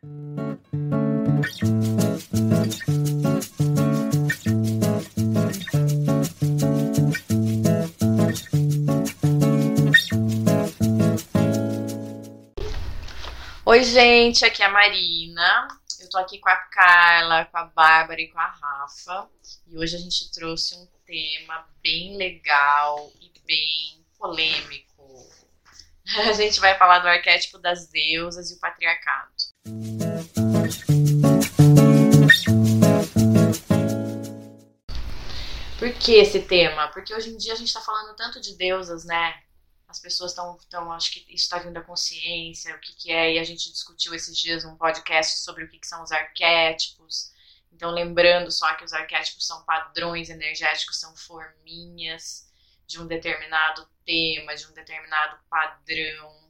Oi, gente, aqui é a Marina. Eu tô aqui com a Carla, com a Bárbara e com a Rafa. E hoje a gente trouxe um tema bem legal e bem polêmico. A gente vai falar do arquétipo das deusas e o patriarcado. Por que esse tema? Porque hoje em dia a gente tá falando tanto de deusas, né? as pessoas estão, tão, acho que isso está vindo da consciência, o que, que é, e a gente discutiu esses dias um podcast sobre o que, que são os arquétipos. Então, lembrando só que os arquétipos são padrões energéticos, são forminhas de um determinado tema, de um determinado padrão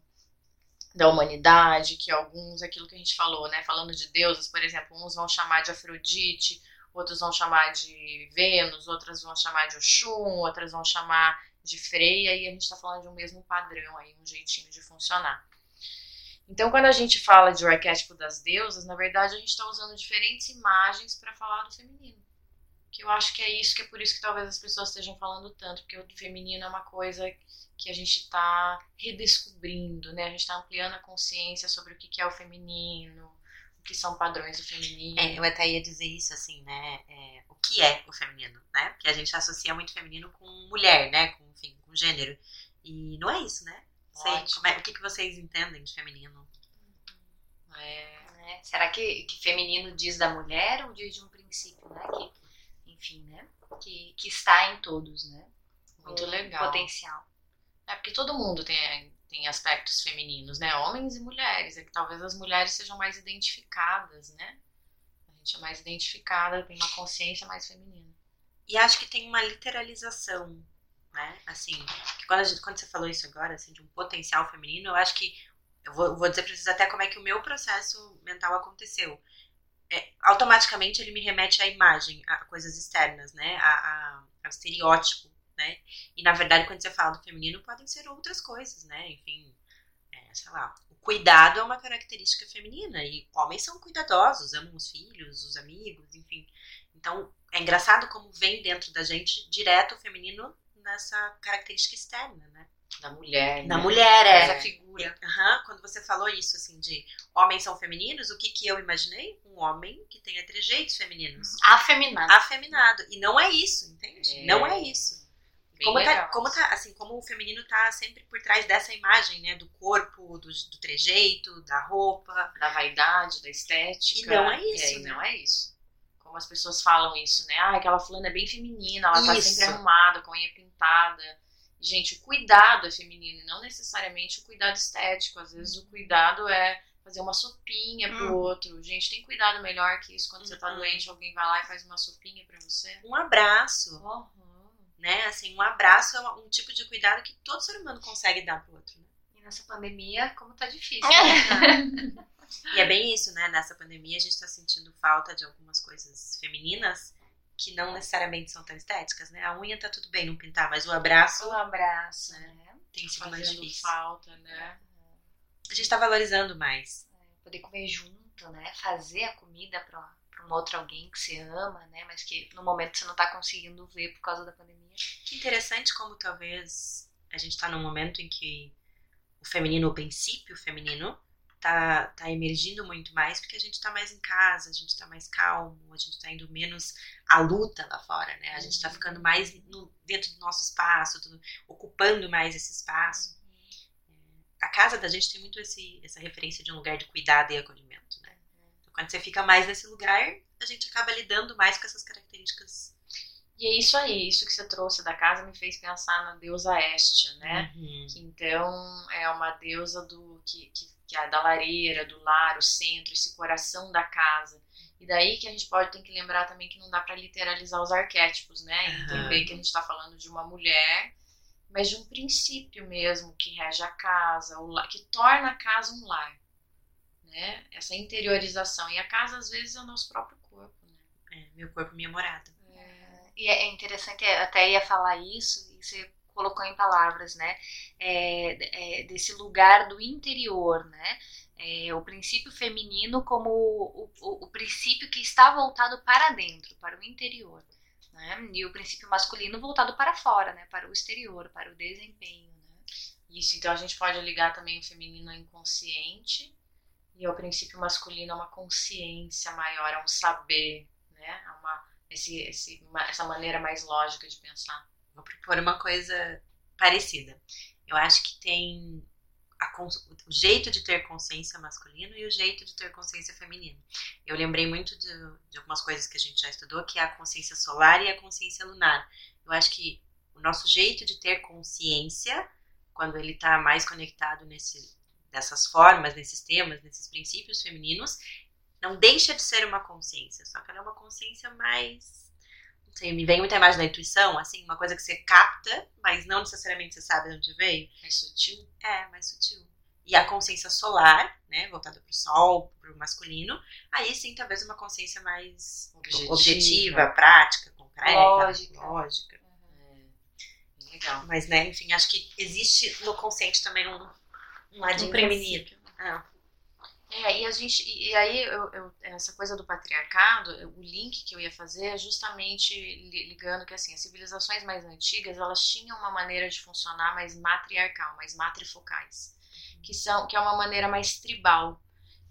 da humanidade, que alguns, aquilo que a gente falou, né, falando de deuses, por exemplo, uns vão chamar de Afrodite, outros vão chamar de Vênus, outras vão chamar de Oxum, outras vão chamar de freia e a gente está falando de um mesmo padrão aí, um jeitinho de funcionar. Então, quando a gente fala de o arquétipo das deusas, na verdade a gente está usando diferentes imagens para falar do feminino. Que eu acho que é isso, que é por isso que talvez as pessoas estejam falando tanto, porque o feminino é uma coisa que a gente está redescobrindo, né? A gente está ampliando a consciência sobre o que é o feminino, o que são padrões do feminino. É, eu até ia dizer isso, assim, né? É, o que é o feminino, né? Porque a gente associa muito feminino com mulher, né? Com enfim, com gênero. E não é isso, né? Sei, é, o que, que vocês entendem de feminino? É, né? Será que, que feminino diz da mulher ou diz de um princípio, né? Que, enfim, né? Que, que está em todos, né? Muito um legal. Potencial. É porque todo mundo tem, tem aspectos femininos, né? Homens e mulheres. É que talvez as mulheres sejam mais identificadas, né? A gente é mais identificada, tem uma consciência mais feminina. E acho que tem uma literalização né? Assim, quando, gente, quando, você falou isso agora, assim, de um potencial feminino, eu acho que eu vou, vou dizer para vocês até como é que o meu processo mental aconteceu. É, automaticamente ele me remete à imagem, a coisas externas, né? A, a, ao estereótipo, né? E na verdade, quando você fala do feminino, podem ser outras coisas, né? Enfim, é, sei lá, o cuidado é uma característica feminina e homens são cuidadosos, amam os filhos, os amigos, enfim. Então, é engraçado como vem dentro da gente direto o feminino nessa característica externa, né? Da mulher. Da né? mulher, é. Essa figura. Uhum, quando você falou isso, assim, de homens são femininos, o que, que eu imaginei? Um homem que tenha trejeitos femininos. Afeminado. Afeminado. E não é isso, entende? É. Não é isso. como tá, como tá, assim, como o feminino tá sempre por trás dessa imagem, né? Do corpo, do, do trejeito, da roupa. Da vaidade, da estética. E não é isso. E né? não é isso como as pessoas falam isso, né? Ah, aquela fulana é bem feminina, ela tá sempre arrumada, com a unha pintada. Gente, o cuidado é feminino, não necessariamente o cuidado estético. Às vezes o cuidado é fazer uma sopinha pro hum. outro. Gente, tem cuidado melhor que isso. Quando uhum. você tá uhum. doente, alguém vai lá e faz uma sopinha para você. Um abraço. Uhum. Né? Assim, um abraço é um tipo de cuidado que todo ser humano consegue dar pro outro. Né? E nessa pandemia, como tá difícil. Né? E é bem isso, né? Nessa pandemia a gente está sentindo falta de algumas coisas femininas que não necessariamente são tão estéticas, né? A unha tá tudo bem não pintar, mas o abraço. O abraço, né? Tem sido mais difícil. falta, né? A gente tá valorizando mais. É, poder comer junto, né? Fazer a comida para pra um outro alguém que você ama, né? Mas que no momento você não tá conseguindo ver por causa da pandemia. Que interessante como talvez a gente tá num momento em que o feminino, o princípio feminino, tá, tá emergindo muito mais porque a gente tá mais em casa, a gente tá mais calmo, a gente tá indo menos à luta lá fora, né? A gente tá ficando mais no, dentro do nosso espaço, do, ocupando mais esse espaço. É, a casa da gente tem muito esse, essa referência de um lugar de cuidado e acolhimento, né? Então, quando você fica mais nesse lugar, a gente acaba lidando mais com essas características e é isso aí, isso que você trouxe da casa me fez pensar na deusa Estia, né? Uhum. Que então é uma deusa do que, que que é da lareira, do lar, o centro, esse coração da casa. E daí que a gente pode ter que lembrar também que não dá para literalizar os arquétipos, né? Entender uhum. que a gente está falando de uma mulher, mas de um princípio mesmo que rege a casa, o lar, que torna a casa um lar, né? Essa interiorização. E a casa às vezes é o nosso próprio corpo, né? É, meu corpo, minha morada. É, e é interessante, até ia falar isso, e você colocou em palavras, né? É, é, desse lugar do interior, né? é, o princípio feminino como o, o, o, princípio que está voltado para dentro, para o interior. Né? E o princípio masculino voltado para fora, né? para o exterior, para o desempenho. Né? Isso, então a gente pode ligar também o feminino ao inconsciente e ao princípio masculino a uma consciência maior, a um saber, né? a uma, esse, esse, uma, essa maneira mais lógica de pensar. Vou propor uma coisa parecida. Eu acho que tem a, o jeito de ter consciência masculino e o jeito de ter consciência feminina. Eu lembrei muito de, de, algumas coisas que a gente já estudou, que é a consciência solar e a consciência lunar. Eu acho que o nosso jeito de ter consciência, quando ele está mais conectado nesse, dessas formas, nesses temas, nesses princípios femininos, não deixa de ser uma consciência, só que ela é uma consciência mais sei, me vem muita imagem da intuição, assim, uma coisa que você capta, mas não necessariamente você sabe de onde veio. Mais sutil? É, mais sutil. E a consciência solar, né, voltada para o sol, para o masculino, aí sim, talvez uma consciência mais objetiva, objetiva prática, concreta, lógica. lógica. Uhum. Legal. Mas, né, enfim, acho que existe no consciente também um, um ladinho um. É, e a gente, e aí eu, eu, essa coisa do patriarcado, o link que eu ia fazer é justamente ligando que assim, as civilizações mais antigas, elas tinham uma maneira de funcionar mais matriarcal, mais matrifocais, que são que é uma maneira mais tribal.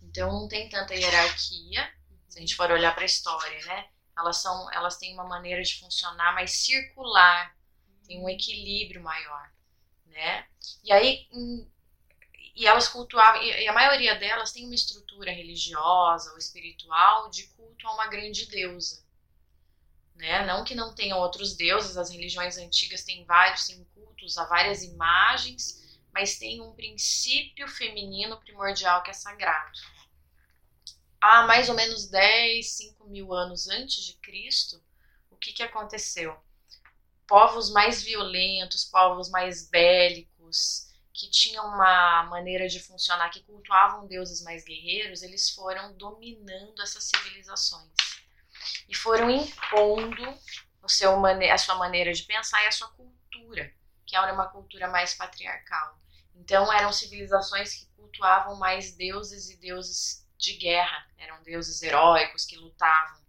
Então não tem tanta hierarquia, se a gente for olhar para a história, né? Elas são, elas têm uma maneira de funcionar mais circular, tem um equilíbrio maior, né? E aí e elas cultuavam, e a maioria delas tem uma estrutura religiosa ou espiritual de culto a uma grande deusa. Né? Não que não tenham outros deuses, as religiões antigas têm vários, têm cultos a várias imagens, mas tem um princípio feminino primordial que é sagrado. Há mais ou menos 10, 5 mil anos antes de Cristo, o que, que aconteceu? Povos mais violentos, povos mais bélicos, que tinham uma maneira de funcionar, que cultuavam deuses mais guerreiros, eles foram dominando essas civilizações e foram impondo o seu a sua maneira de pensar e a sua cultura, que era uma cultura mais patriarcal. Então eram civilizações que cultuavam mais deuses e deuses de guerra, eram deuses heróicos que lutavam.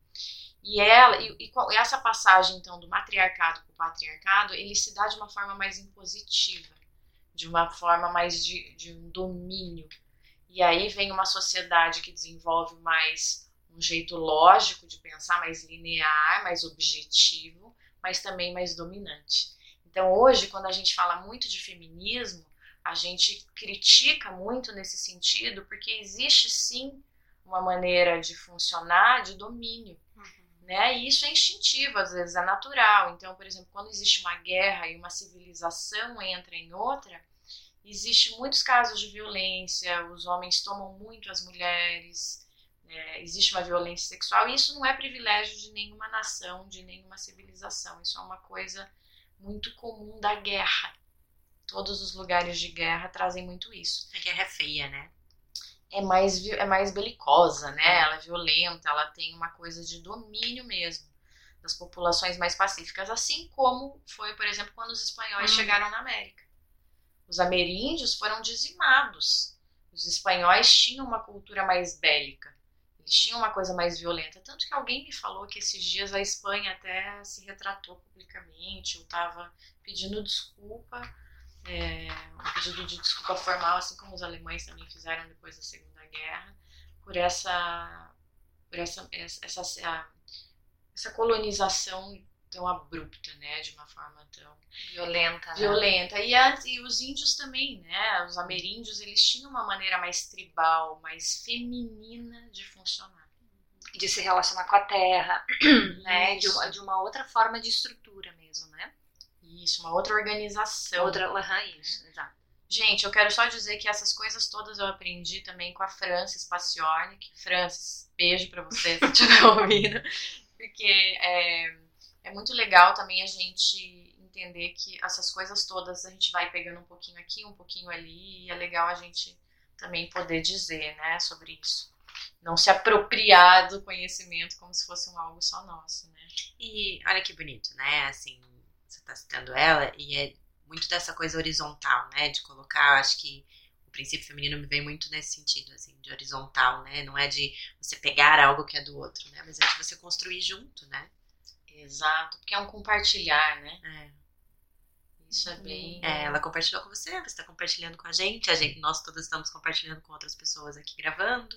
E ela e, e essa passagem então do matriarcado para o patriarcado, ele se dá de uma forma mais impositiva de uma forma mais de, de um domínio. E aí vem uma sociedade que desenvolve mais um jeito lógico de pensar, mais linear, mais objetivo, mas também mais dominante. Então, hoje, quando a gente fala muito de feminismo, a gente critica muito nesse sentido, porque existe sim uma maneira de funcionar de domínio. Uhum. Né? E isso é instintivo, às vezes é natural. Então, por exemplo, quando existe uma guerra e uma civilização entra em outra, Existe muitos casos de violência, os homens tomam muito as mulheres, é, existe uma violência sexual, e isso não é privilégio de nenhuma nação, de nenhuma civilização. Isso é uma coisa muito comum da guerra. Todos os lugares de guerra trazem muito isso. A guerra é feia, né? É mais, é mais belicosa, né? Ela é violenta, ela tem uma coisa de domínio mesmo das populações mais pacíficas, assim como foi, por exemplo, quando os espanhóis uhum. chegaram na América. Os ameríndios foram dizimados. Os espanhóis tinham uma cultura mais bélica. Eles tinham uma coisa mais violenta. Tanto que alguém me falou que esses dias a Espanha até se retratou publicamente, ou estava pedindo desculpa, é, um pedido de desculpa formal, assim como os alemães também fizeram depois da Segunda Guerra, por essa, por essa, essa, essa, essa colonização tão abrupta, né, de uma forma tão violenta, né? violenta. E, a, e os índios também, né, os ameríndios, eles tinham uma maneira mais tribal, mais feminina de funcionar. De se relacionar com a terra, né, de uma, de uma outra forma de estrutura mesmo, né? Isso, uma outra organização. Outra, uhum, isso, exato. Gente, eu quero só dizer que essas coisas todas eu aprendi também com a Francis Paciornik. Francis, beijo para você se estiver ouvindo. Porque é, é muito legal também a gente entender que essas coisas todas a gente vai pegando um pouquinho aqui, um pouquinho ali, e é legal a gente também poder dizer, né, sobre isso. Não se apropriar do conhecimento como se fosse um algo só nosso, né? E olha que bonito, né? Assim, você está citando ela, e é muito dessa coisa horizontal, né? De colocar, acho que princípio feminino me vem muito nesse sentido, assim, de horizontal, né? Não é de você pegar algo que é do outro, né? Mas é de você construir junto, né? Exato, porque é um compartilhar, né? É. Isso é bem. É, ela compartilhou com você, você está compartilhando com a gente, a gente, nós todas estamos compartilhando com outras pessoas aqui gravando.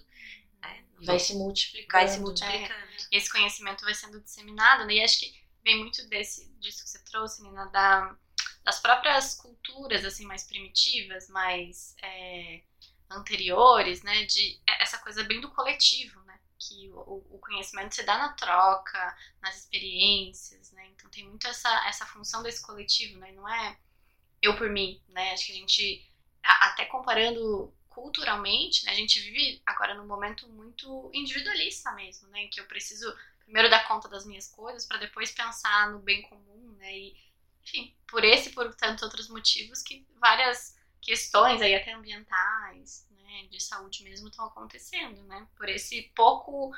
Né? Vai se multiplicando. Vai se multiplicando. E esse conhecimento vai sendo disseminado, né? E acho que vem muito desse, disso que você trouxe, Nina, da, das próprias culturas, assim, mais primitivas, mais é, anteriores, né? De essa coisa bem do coletivo, né? Que o, o conhecimento se dá na troca, nas experiências, né? Então tem muito essa, essa função desse coletivo, né? Não é eu por mim, né? Acho que a gente, até comparando culturalmente, né, a gente vive agora num momento muito individualista mesmo, né, em que eu preciso primeiro dar conta das minhas coisas para depois pensar no bem comum, né, e enfim, por esse e por tantos outros motivos que várias questões aí até ambientais, né, de saúde mesmo estão acontecendo, né, por esse pouco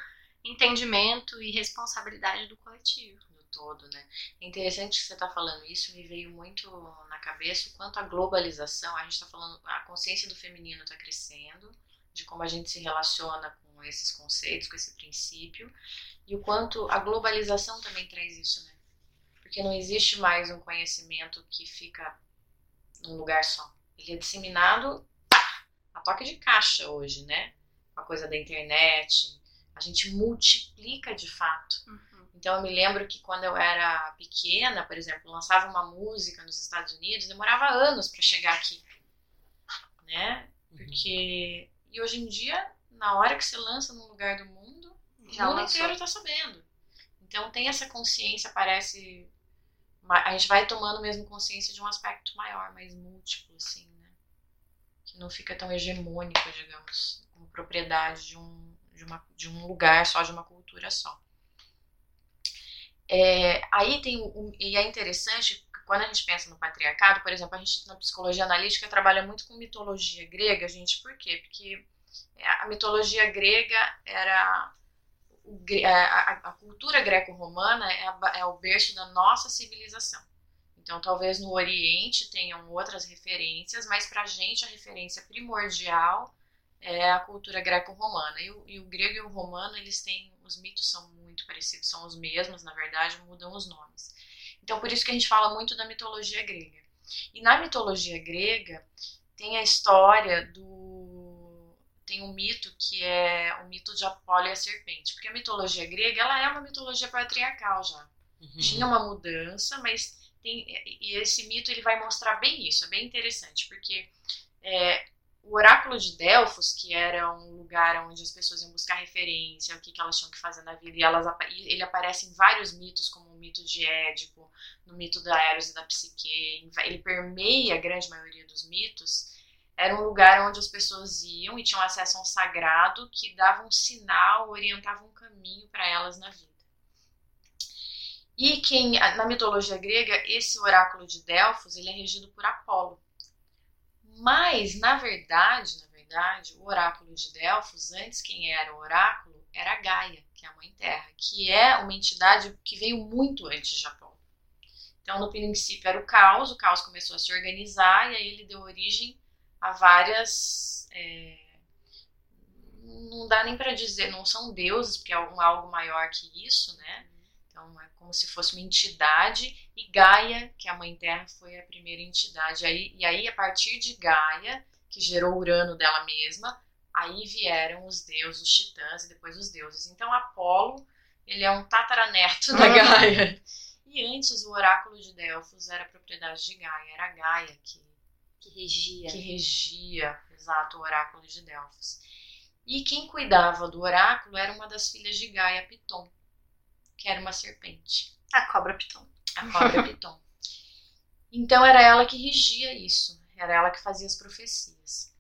entendimento e responsabilidade do coletivo todo, né? É interessante que você está falando isso, me veio muito na cabeça o quanto a globalização, a gente está falando, a consciência do feminino está crescendo, de como a gente se relaciona com esses conceitos, com esse princípio, e o quanto a globalização também traz isso, né? Porque não existe mais um conhecimento que fica num lugar só. Ele é disseminado a toque de caixa hoje, né? Com a coisa da internet, a gente multiplica de fato. Uhum. Então eu me lembro que quando eu era pequena, por exemplo, lançava uma música nos Estados Unidos, demorava anos para chegar aqui, né? Uhum. Porque e hoje em dia, na hora que você lança num lugar do mundo, Já o mundo lançou. inteiro tá sabendo. Então tem essa consciência, parece a gente vai tomando mesmo consciência de um aspecto maior, mais múltiplo, assim? Que não fica tão hegemônico, digamos, como propriedade de um, de, uma, de um lugar só, de uma cultura só. É, aí tem um, e é interessante quando a gente pensa no patriarcado, por exemplo, a gente na psicologia analítica trabalha muito com mitologia grega, gente, por quê? Porque a mitologia grega era a, a cultura greco-romana é, é o berço da nossa civilização. Então, talvez no Oriente tenham outras referências, mas para a gente a referência primordial é a cultura greco-romana. E, e, o grego e o romano, eles têm, os mitos são muito parecidos, são os mesmos, na verdade, mudam os nomes. Então, por isso que a gente fala muito da mitologia grega. E na mitologia grega tem a história do tem um mito que é o mito de Apolo e a serpente, porque a mitologia grega ela é uma mitologia patriarcal já. Uhum. Tinha uma mudança, mas tem e esse mito ele vai mostrar bem isso, é bem interessante, porque é, o oráculo de Delfos, que era um lugar onde as pessoas iam buscar referência, o que, que elas tinham que fazer na vida, e elas, ele aparece em vários mitos, como o mito de Édipo, no mito da Eros e da Psique, ele permeia a grande maioria dos mitos, era um lugar onde as pessoas iam e tinham acesso a um sagrado que dava um sinal, orientava um caminho para elas na vida. E quem, na mitologia grega, esse oráculo de Delfos, ele é regido por Apolo. Mas, na verdade, na verdade, o oráculo de Delfos, antes quem era o oráculo era Gaia, que é a Mãe Terra, que é uma entidade que veio muito antes de Japão. Então, no princípio era o caos, o caos começou a se organizar e aí ele deu origem a várias. É, não dá nem para dizer, não são deuses, porque é algo maior que isso, né? Então é como se fosse uma entidade e Gaia, que é a Mãe Terra, foi a primeira entidade. Aí, e aí, a partir de Gaia, que gerou Urano dela mesma, aí vieram os deuses, os titãs e depois os deuses. Então Apolo, ele é um tataraneto da Gaia. E antes o oráculo de Delfos era propriedade de Gaia, era Gaia que, que regia. Que regia, exato, o oráculo de Delfos. E quem cuidava do oráculo era uma das filhas de Gaia, Piton que era uma serpente. A cobra piton. A cobra piton. Então era ela que regia isso, era ela que fazia as profecias.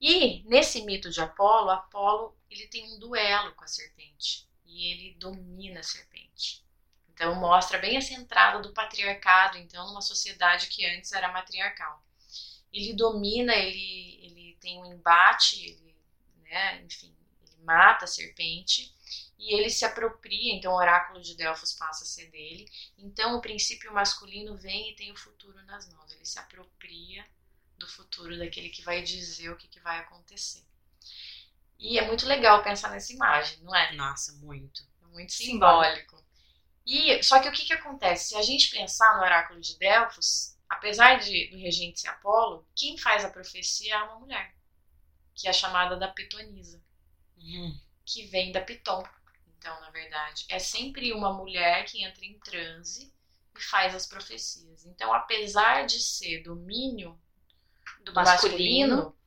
E nesse mito de Apolo, Apolo ele tem um duelo com a serpente e ele domina a serpente. Então mostra bem essa entrada do patriarcado, então numa sociedade que antes era matriarcal. Ele domina, ele, ele tem um embate, ele, né, enfim, ele mata a serpente e ele se apropria, então o oráculo de Delfos passa a ser dele. Então o princípio masculino vem e tem o futuro nas mãos. Ele se apropria do futuro, daquele que vai dizer o que, que vai acontecer. E é muito legal pensar nessa imagem, não é? Nossa, muito. É muito simbólico. E só que o que, que acontece? Se a gente pensar no oráculo de Delfos, apesar de, do regente ser Apolo, quem faz a profecia é uma mulher, que é chamada da Pitonisa, Uhum. que vem da Piton. Então, na verdade, é sempre uma mulher que entra em transe e faz as profecias. Então, apesar de ser domínio Do do masculino. masculino,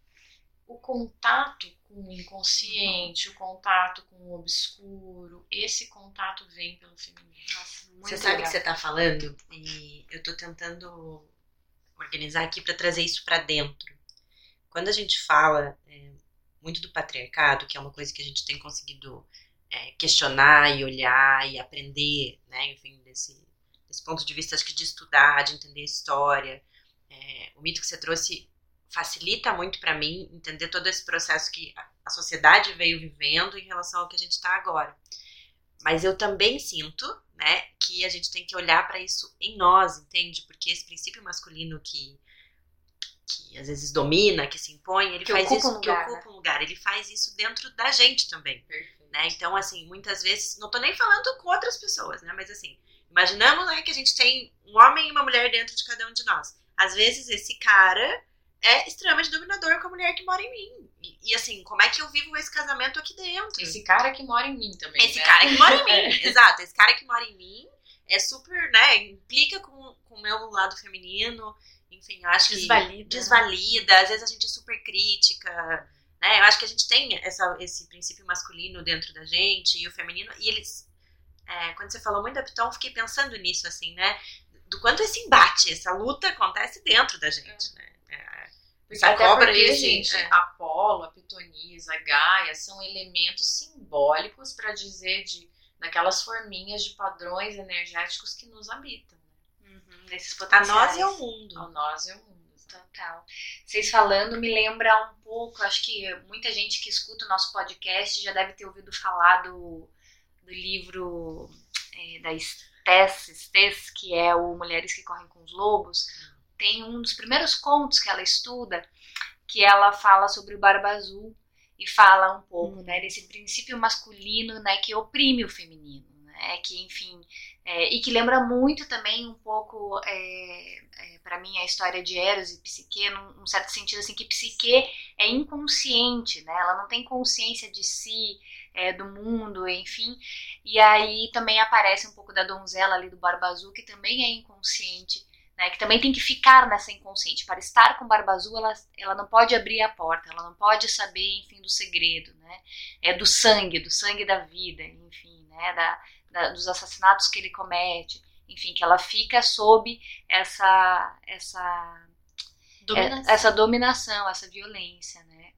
o contato com o inconsciente, o contato com o obscuro, esse contato vem pelo feminino. Nossa, muito Você sabe o que você tá falando? E eu tô tentando organizar aqui para trazer isso para dentro. Quando a gente fala é, muito do patriarcado, que é uma coisa que a gente tem conseguido é, questionar e olhar e aprender, né? Enfim, desse, desse ponto de vista, acho que de estudar, de entender a história. É, o mito que você trouxe facilita muito para mim entender todo esse processo que a- sociedade veio vivendo em relação ao que a gente está agora. Mas eu também sinto, né, que a gente tem que olhar para isso em nós, entende? Porque esse princípio masculino que que às vezes domina, que se impõe, ele Que faz isso um que lugar, ocupa um lugar, ele faz isso dentro da gente também Perfeito. Né? Então, assim, muitas vezes, não tô nem falando com outras pessoas, né? Mas assim, imaginamos né, que a gente tem um homem e uma mulher dentro de cada um de nós. Às vezes esse cara é extremamente dominador com a mulher que mora em mim. E, e, assim, como é que eu vivo esse casamento aqui dentro? Esse cara que mora em mim também. Esse né? cara que mora em mim, É. exato. Esse cara que mora em mim é super, né? Implica com, com o meu lado feminino. Enfim, acho que Desvalida. desvalida, às vezes a gente é super crítica, né? Eu acho que a gente tem essa, esse princípio masculino dentro da gente e o feminino, e eles. é, quando você falou muito da Piton, eu fiquei pensando nisso, assim, né? Do quanto esse embate, essa luta acontece dentro da gente, né? É, essa até cobra porque, aí, gente, é. Apolo, a Pitonisa, a Gaia são elementos simbólicos para dizer de daquelas forminhas de padrões energéticos que nos habitam. Né? Uhum, a nós e ao mundo. Ao nós e ao mundo. Total. Vocês falando me lembra um pouco, acho que muita gente que escuta o nosso podcast já deve ter ouvido falar do, do livro é, da Stess, que é o Mulheres que Correm com os Lobos. Tem um dos primeiros contos que ela estuda, que ela fala sobre o Barba Azul e fala um pouco né, desse princípio masculino né, que oprime o feminino. Né, que, enfim, é, e que lembra muito também um pouco é, é, para mim a história de Eros e Psique, num, num certo sentido assim que Psique é inconsciente, né? Ela não tem consciência de si, é, do mundo, enfim. E aí também aparece um pouco da donzela ali do Barba Azul, que também é inconsciente, né? Que também tem que ficar nessa inconsciente. Para estar com Barba Azul, ela, ela não pode abrir a porta, ela não pode saber, enfim, do segredo, né? É do sangue, do sangue da vida, enfim, né? Da, da, dos assassinatos que ele comete, enfim, que ela fica sob essa essa Dominação. essa dominação, essa violência, né?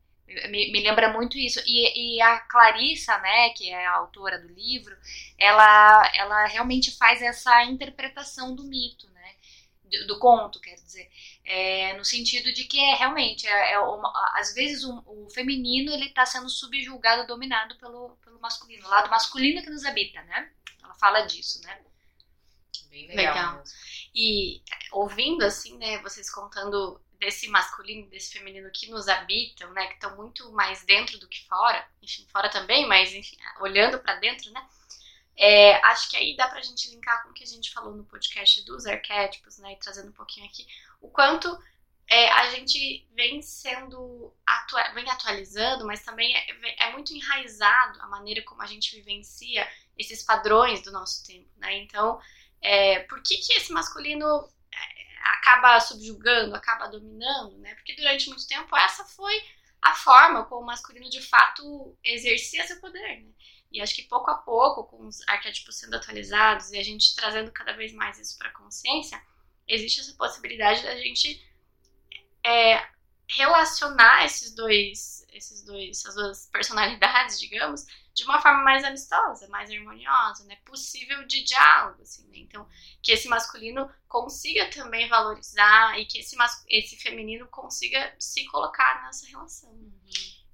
Me, me lembra muito isso. E, e, a Clarissa, né, que é a autora do livro, ela, ela realmente faz essa interpretação do mito, né? Do, do conto, quer dizer. É, no sentido de que é realmente, é, é uma, às vezes o, o feminino ele está sendo subjugado, dominado pelo, pelo masculino, o lado masculino que nos habita, né? Fala disso, né? Bem legal. Legal. E ouvindo assim, né, vocês contando desse masculino, desse feminino que nos habitam, né, que estão muito mais dentro do que fora, enfim, fora também, mas enfim, olhando pra dentro, né? É, acho que aí dá pra gente linkar com o que a gente falou no podcast dos arquétipos, né, e trazendo um pouquinho aqui, o quanto é, a gente vem sendo, atua vem atualizando, mas também é, é muito enraizado a maneira como a gente vivencia esses padrões do nosso tempo, né? Então, é, por que, que esse masculino é, acaba subjugando, acaba dominando, né? Porque durante muito tempo essa foi a forma como o masculino de fato exercia seu poder, né? E acho que pouco a pouco, com os arquétipos sendo atualizados e a gente trazendo cada vez mais isso para a consciência, existe essa possibilidade da gente é, relacionar esses dois, esses dois, essas duas personalidades, digamos, de uma forma mais amistosa, mais harmoniosa, né? Possível de diálogo, assim, né? Então, que esse masculino consiga também valorizar e que esse, esse feminino consiga se colocar nessa relação.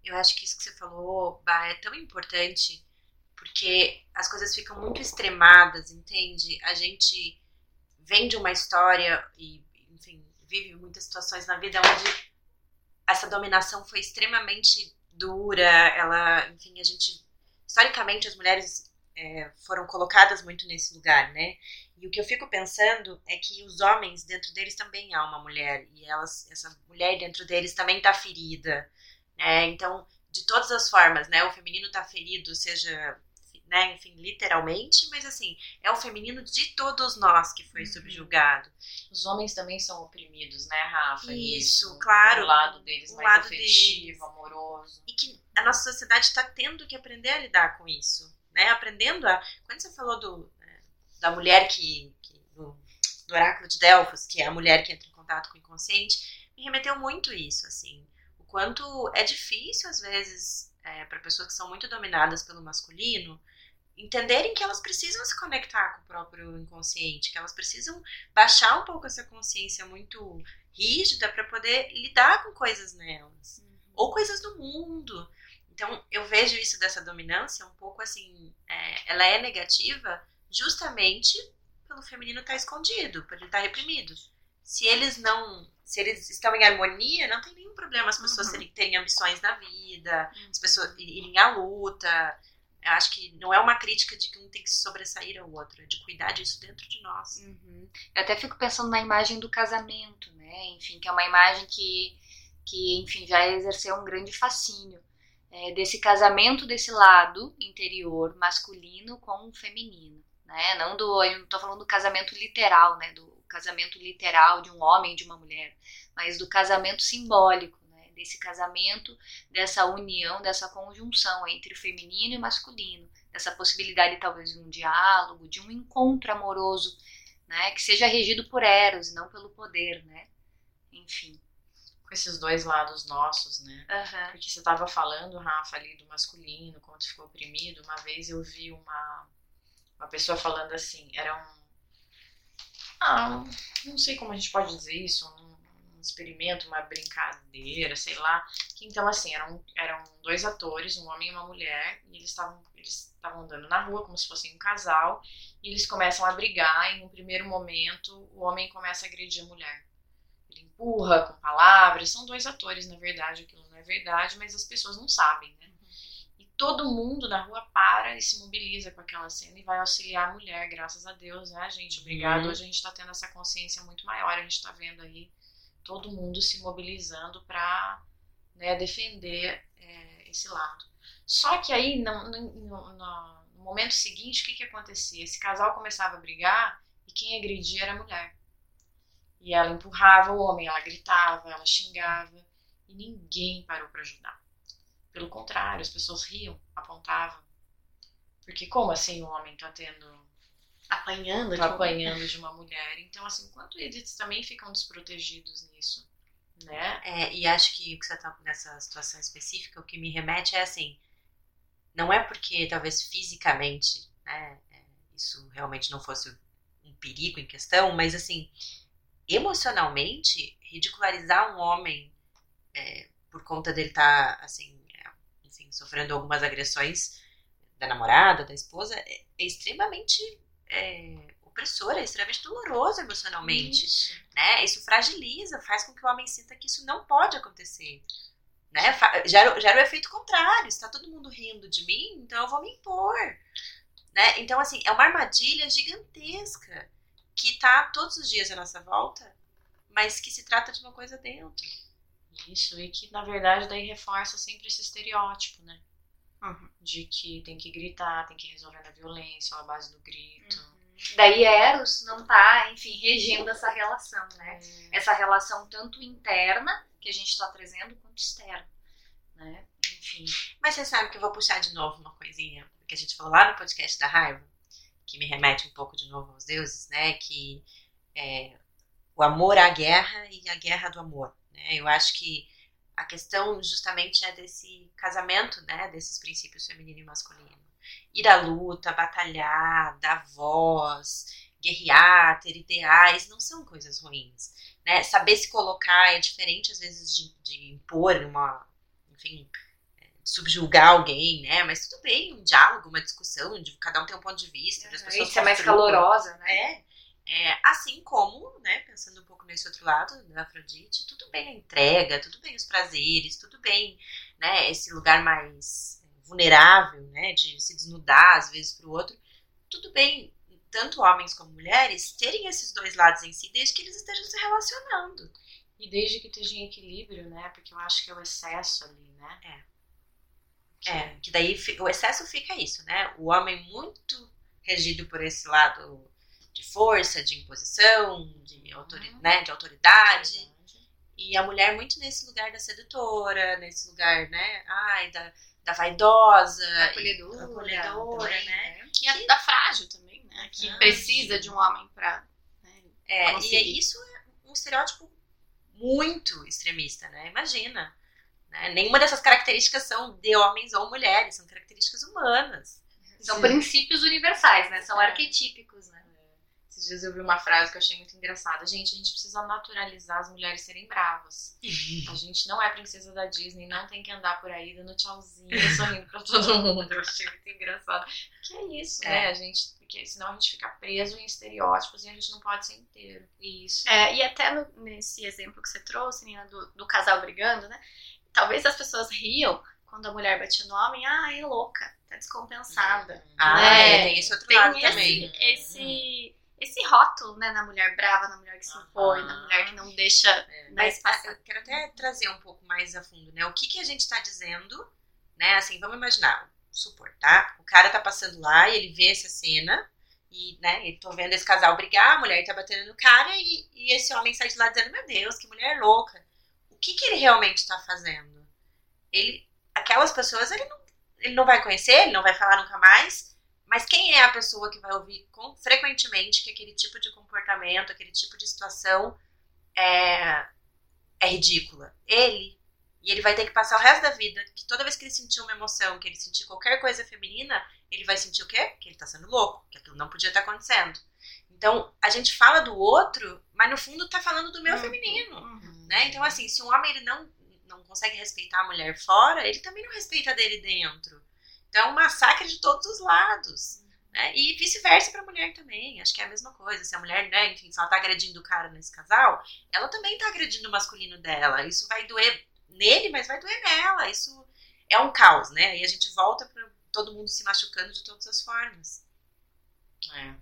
Eu acho que isso que você falou, Bah, é tão importante porque as coisas ficam muito extremadas, entende? A gente vem de uma história e, vive muitas situações na vida onde essa dominação foi extremamente dura, ela, enfim, a gente, historicamente as mulheres é, foram colocadas muito nesse lugar, né? E o que eu fico pensando é que os homens dentro deles também há uma mulher e elas, essa mulher dentro deles também está ferida, né? Então, de todas as formas, né? O feminino está ferido, seja né, enfim, literalmente, mas assim, é o feminino de todos nós que foi uhum. subjugado. Os homens também são oprimidos, né, Rafa? Isso, Isso claro. O lado deles o mais lado afetivo, deles. amoroso. E que a nossa sociedade está tendo que aprender a lidar com isso, né? Aprendendo a... Quando você falou do, né, da mulher que... que do, do oráculo de Delfos, que é a mulher que entra em contato com o inconsciente, me remeteu muito isso, assim. O quanto é difícil, às vezes, é, para pessoas que são muito dominadas pelo masculino, entenderem que elas precisam se conectar com o próprio inconsciente, que elas precisam baixar um pouco essa consciência muito rígida para poder lidar com coisas nelas, uhum. ou coisas do mundo. Então, eu vejo isso dessa dominância um pouco assim, é, ela é negativa justamente pelo feminino estar tá escondido, por ele estar tá reprimido. Se eles não, se eles estão em harmonia, não tem nenhum problema as pessoas uhum. terem ambições na vida, as pessoas irem à luta, eu acho que não é uma crítica de que um tem que se sobressair ao outro, é de cuidar disso dentro de nós. Uhum. Eu até fico pensando na imagem do casamento, né? Enfim, que é uma imagem que, que enfim, já exerceu um grande fascínio. É, desse casamento desse lado interior masculino com o feminino, né? Não do, eu não estou falando do casamento literal, né? Do casamento literal de um homem e de uma mulher, mas do casamento simbólico desse casamento, dessa união, dessa conjunção entre o feminino e o masculino, dessa possibilidade talvez de um diálogo, de um encontro amoroso, né, que seja regido por Eros e não pelo poder, né? Enfim. Com esses dois lados nossos, né? Uhum. Porque você estava falando, Rafa, ali do masculino, quando ficou oprimido. Uma vez eu vi uma, uma pessoa falando assim, era um. Ah, não sei como a gente pode dizer isso, um experimento, uma brincadeira, sei lá. Que então, assim, eram, eram dois atores, um homem e uma mulher, e eles estavam eles estavam andando na rua como se fossem um casal, e eles começam a brigar, e no primeiro momento o homem começa a agredir a mulher. Ele empurra com palavras, são dois atores, na verdade, aquilo não é verdade, mas as pessoas não sabem, né? E todo mundo na rua para e se mobiliza com aquela cena e vai auxiliar a mulher, graças a Deus, né, gente? Obrigado. Uhum. Hoje a gente está tendo essa consciência muito maior, a gente está vendo aí todo mundo se mobilizando para né, defender é, esse lado. Só que aí, no, no, no, momento seguinte, o que, que acontecia? Esse casal começava a brigar e quem agredia era a mulher. E ela empurrava o homem, ela gritava, ela xingava e ninguém parou para ajudar. Pelo contrário, as pessoas riam, apontavam. Porque como assim o homem tá tendo apanhando, tá de, apanhando de uma mulher. Então, assim, quanto eles também ficam desprotegidos nisso, né? É, e acho que o que você tá nessa situação específica, o que me remete é assim, não é porque talvez fisicamente, né, é, isso realmente não fosse um perigo em questão, mas assim, emocionalmente, ridicularizar um homem é, por conta dele estar, tá, assim, é, enfim, sofrendo algumas agressões da namorada, da esposa, é, é extremamente é, opressor, é extremamente doloroso emocionalmente. Isso. Né? Isso fragiliza, faz com que o homem sinta que isso não pode acontecer. Né? Gera, gera o efeito contrário. Está todo mundo rindo de mim, então eu vou me impor. Né? Então, assim, é uma armadilha gigantesca que está todos os dias à nossa volta, mas que se trata de uma coisa dentro. Isso, e que na verdade daí reforça sempre esse estereótipo, né? Uhum. De que tem que gritar, tem que resolver na violência, à base do grito. Uhum. Daí Eros não tá, enfim, regendo essa relação, né? É. Essa relação tanto interna, que a gente está trazendo, quanto externa, né? Enfim. Mas você sabe que eu vou puxar de novo uma coisinha que a gente falou lá no podcast da raiva, que me remete um pouco de novo aos deuses, né? Que é, o amor à guerra e a guerra do amor, né? Eu acho que a questão justamente é desse casamento, né, desses princípios feminino e masculino. Ir à luta, batalhar, dar voz, guerrear, ter ideais, não são coisas ruins. Né? Saber se colocar é diferente, às vezes, de, de impor uma, enfim, subjugar alguém, né? Mas tudo bem, um diálogo, uma discussão, cada um tem um ponto de vista, uhum, as pessoas Isso é mais calorosa, né? É. É, assim como, né, pensando um pouco nesse outro lado da Afrodite, tudo bem a entrega, tudo bem os prazeres, tudo bem, né, esse lugar mais vulnerável, né, de se desnudar às vezes para o outro, tudo bem, tanto homens como mulheres terem esses dois lados em si, desde que eles estejam se relacionando. E desde que esteja em equilíbrio, né? Porque eu acho que é o excesso ali, né? É. Que, é, que daí o excesso fica isso, né? O homem muito regido por esse lado de força, de imposição, de, autori uhum. né, de autoridade. E a mulher muito nesse lugar da sedutora, nesse lugar, né? Ai, da, da vaidosa. Acolhedora. Acolhedora, também, né? Que é da frágil também, né? Que ah, precisa sim. de um homem pra. Né, é, conseguir. e isso é um estereótipo muito extremista, né? Imagina. Né? Nenhuma dessas características são de homens ou mulheres, são características humanas. São Sim. princípios universais, né? São é. arquetípicos, né? Esses dias eu vi uma frase que eu achei muito engraçada. Gente, a gente precisa naturalizar as mulheres serem bravas. A gente não é princesa da Disney, não tem que andar por aí dando tchauzinho, sorrindo pra todo mundo. Eu achei muito engraçado. Que é isso, é. né? A gente, porque senão a gente fica preso em estereótipos e a gente não pode ser inteiro. Isso. É, e até no, nesse exemplo que você trouxe, Nina, do, do casal brigando, né? Talvez as pessoas riam quando a mulher batia no homem, ah, é louca, tá descompensada. Ah, né? é, tem esse outro tem lado esse, também. Esse, esse rótulo, né, na mulher brava, na mulher que se impõe, na mulher que não deixa. É, mas eu quero até trazer um pouco mais a fundo, né? O que, que a gente tá dizendo, né? Assim, vamos imaginar, supor, tá? O cara tá passando lá e ele vê essa cena. E, né, e tô vendo esse casal brigar, a mulher tá batendo no cara e, e esse homem sai de lá dizendo, meu Deus, que mulher louca. O que que ele realmente tá fazendo? Ele, aquelas pessoas, ele não, ele não vai conhecer, ele não vai falar nunca mais, mas quem é a pessoa que vai ouvir com, frequentemente que aquele tipo de comportamento, aquele tipo de situação é, é ridícula? Ele. E ele vai ter que passar o resto da vida que toda vez que ele sentir uma emoção, que ele sentir qualquer coisa feminina, ele vai sentir o quê? Que ele tá sendo louco, que aquilo não podia estar acontecendo. Então, a gente fala do outro, mas no fundo tá falando do meu uhum, feminino, uhum. né? Então, assim, se um homem ele não, não consegue respeitar a mulher fora, ele também não respeita a dele dentro. Então é um massacre de todos os lados. Né? E vice-versa para a mulher também. Acho que é a mesma coisa. Se a mulher, né, enfim, se ela tá agredindo o cara nesse casal, ela também tá agredindo o masculino dela. Isso vai doer nele, mas vai doer nela. Isso é um caos, né? E a gente volta para todo mundo se machucando de todas as formas. É.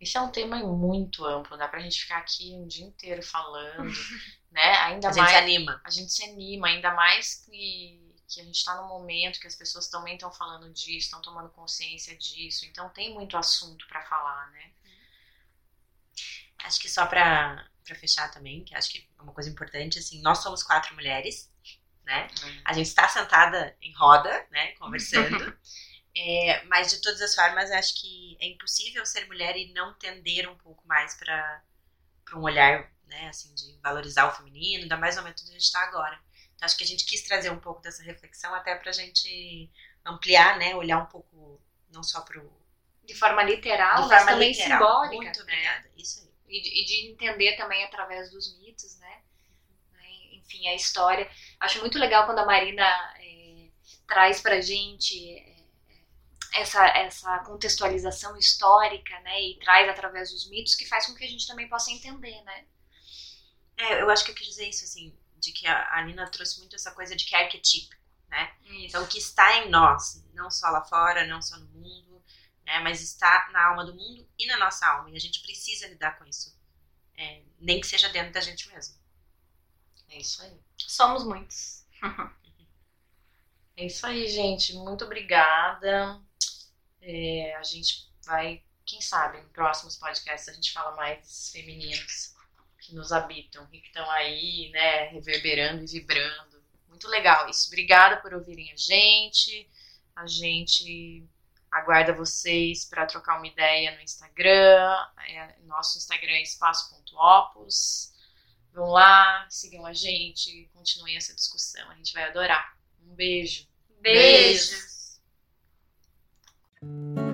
Esse é um tema muito amplo, dá pra gente ficar aqui um dia inteiro falando, né? Ainda a mais. A gente se anima. A gente se anima, ainda mais que que a gente está num momento que as pessoas também estão falando disso, estão tomando consciência disso, então tem muito assunto para falar, né? Acho que só para fechar também, que acho que é uma coisa importante, assim, nós somos quatro mulheres, né? Hum. A gente está sentada em roda, né, conversando. é, mas de todas as formas, acho que é impossível ser mulher e não tender um pouco mais para um olhar, né, assim, de valorizar o feminino, ainda mais no momento que a gente está agora. Então, acho que a gente quis trazer um pouco dessa reflexão até para a gente ampliar, né? Olhar um pouco, não só para o. De forma literal, de forma também literal. simbólica. Muito obrigada, né? isso aí. E de, e de, entender também através dos mitos, né? Enfim, a história. Acho muito legal quando a Marina é, traz pra gente é, essa, essa contextualização histórica, né? E traz através dos mitos que faz com que a gente também possa entender, né? É, eu acho que eu quis dizer isso, assim, de que a, Nina trouxe muito essa coisa de que é arquetípico, né? Isso. Então, que está em nós, não só lá fora, não só no mundo, né? Mas está na alma do mundo e na nossa alma. E a gente precisa lidar com isso. É, nem que seja dentro da gente mesmo. É isso aí. Somos muitos. é isso aí, gente. Muito obrigada. É, a gente vai, quem sabe, em próximos podcasts a gente fala mais femininos que nos habitam e que estão aí, né, reverberando e vibrando. Muito legal isso. Obrigada por ouvirem a gente. A gente aguarda vocês para trocar uma ideia no Instagram. É, nosso Instagram é espaço.opus. Vão lá, sigam a gente, continuem essa discussão. A gente vai adorar. Um beijo. Beijos. Beijos.